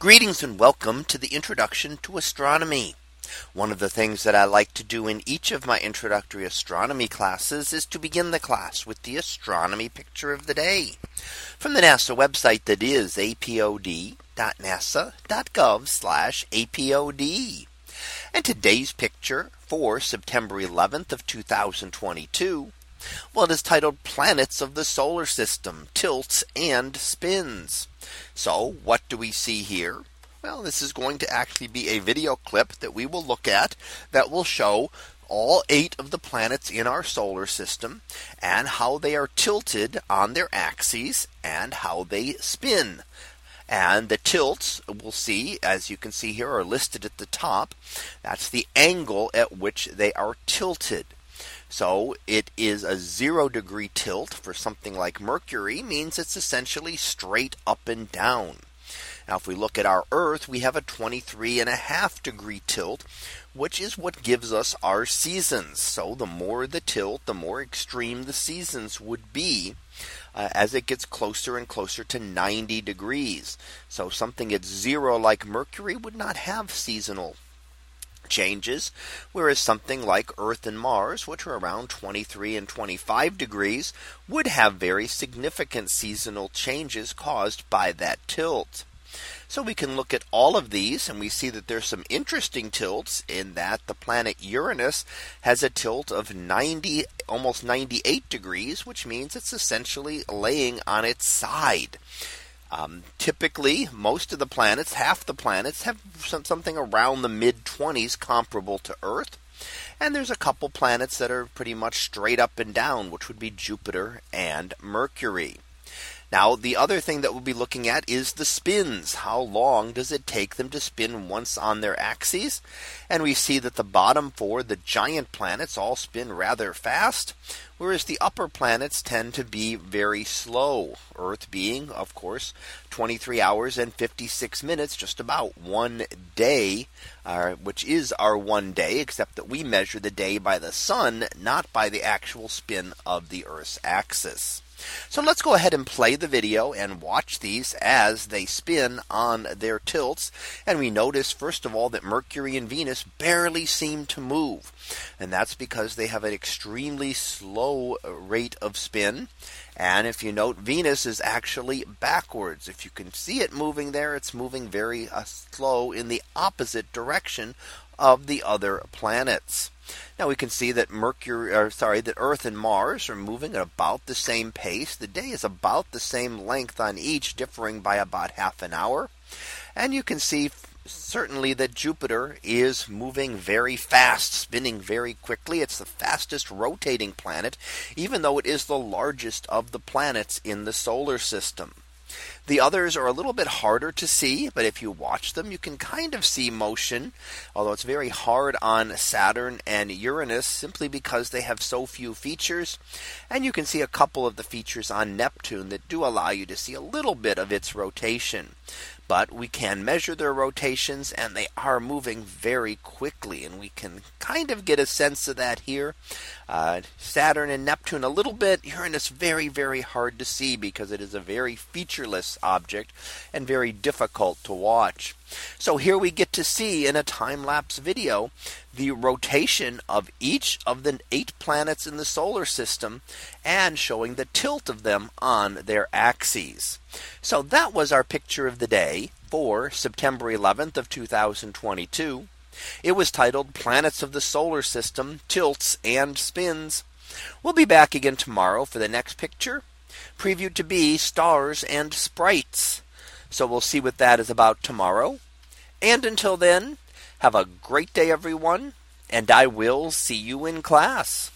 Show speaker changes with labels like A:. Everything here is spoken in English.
A: Greetings and welcome to the Introduction to Astronomy. One of the things that I like to do in each of my introductory astronomy classes is to begin the class with the astronomy picture of the day from the NASA website that is apod.nasa.gov/apod. And today's picture for September 11th of 2022 well, it is titled Planets of the Solar System Tilts and Spins. So, what do we see here? Well, this is going to actually be a video clip that we will look at that will show all eight of the planets in our solar system and how they are tilted on their axes and how they spin. And the tilts we'll see, as you can see here, are listed at the top. That's the angle at which they are tilted. So it is a zero degree tilt for something like Mercury, means it's essentially straight up and down. Now, if we look at our Earth, we have a 23 and a half degree tilt, which is what gives us our seasons. So, the more the tilt, the more extreme the seasons would be uh, as it gets closer and closer to 90 degrees. So, something at zero like Mercury would not have seasonal changes, whereas something like Earth and Mars, which are around 23 and 25 degrees, would have very significant seasonal changes caused by that tilt. So we can look at all of these and we see that there's some interesting tilts in that the planet Uranus has a tilt of 90 almost 98 degrees, which means it's essentially laying on its side. Um, typically, most of the planets, half the planets, have some, something around the mid 20s comparable to Earth. And there's a couple planets that are pretty much straight up and down, which would be Jupiter and Mercury. Now, the other thing that we'll be looking at is the spins. How long does it take them to spin once on their axes? And we see that the bottom four, the giant planets, all spin rather fast, whereas the upper planets tend to be very slow. Earth being, of course, 23 hours and 56 minutes, just about one day, uh, which is our one day, except that we measure the day by the sun, not by the actual spin of the Earth's axis. So let's go ahead and play the video and watch these as they spin on their tilts. And we notice, first of all, that Mercury and Venus barely seem to move. And that's because they have an extremely slow rate of spin. And if you note, Venus is actually backwards. If you can see it moving there, it's moving very uh, slow in the opposite direction of the other planets. Now we can see that Mercury, or sorry, that Earth and Mars are moving at about the same pace. The day is about the same length on each, differing by about half an hour. And you can see certainly that Jupiter is moving very fast, spinning very quickly. It's the fastest rotating planet, even though it is the largest of the planets in the solar system. The others are a little bit harder to see, but if you watch them, you can kind of see motion, although it's very hard on Saturn and Uranus simply because they have so few features. And you can see a couple of the features on Neptune that do allow you to see a little bit of its rotation. But we can measure their rotations and they are moving very quickly. And we can kind of get a sense of that here. Uh, Saturn and Neptune a little bit, Uranus very, very hard to see because it is a very featureless object and very difficult to watch. So here we get to see in a time lapse video the rotation of each of the eight planets in the solar system and showing the tilt of them on their axes. So that was our picture of the day for September 11th of 2022. It was titled Planets of the Solar System Tilts and Spins. We'll be back again tomorrow for the next picture, previewed to be stars and sprites. So we'll see what that is about tomorrow. And until then, have a great day, everyone, and I will see you in class.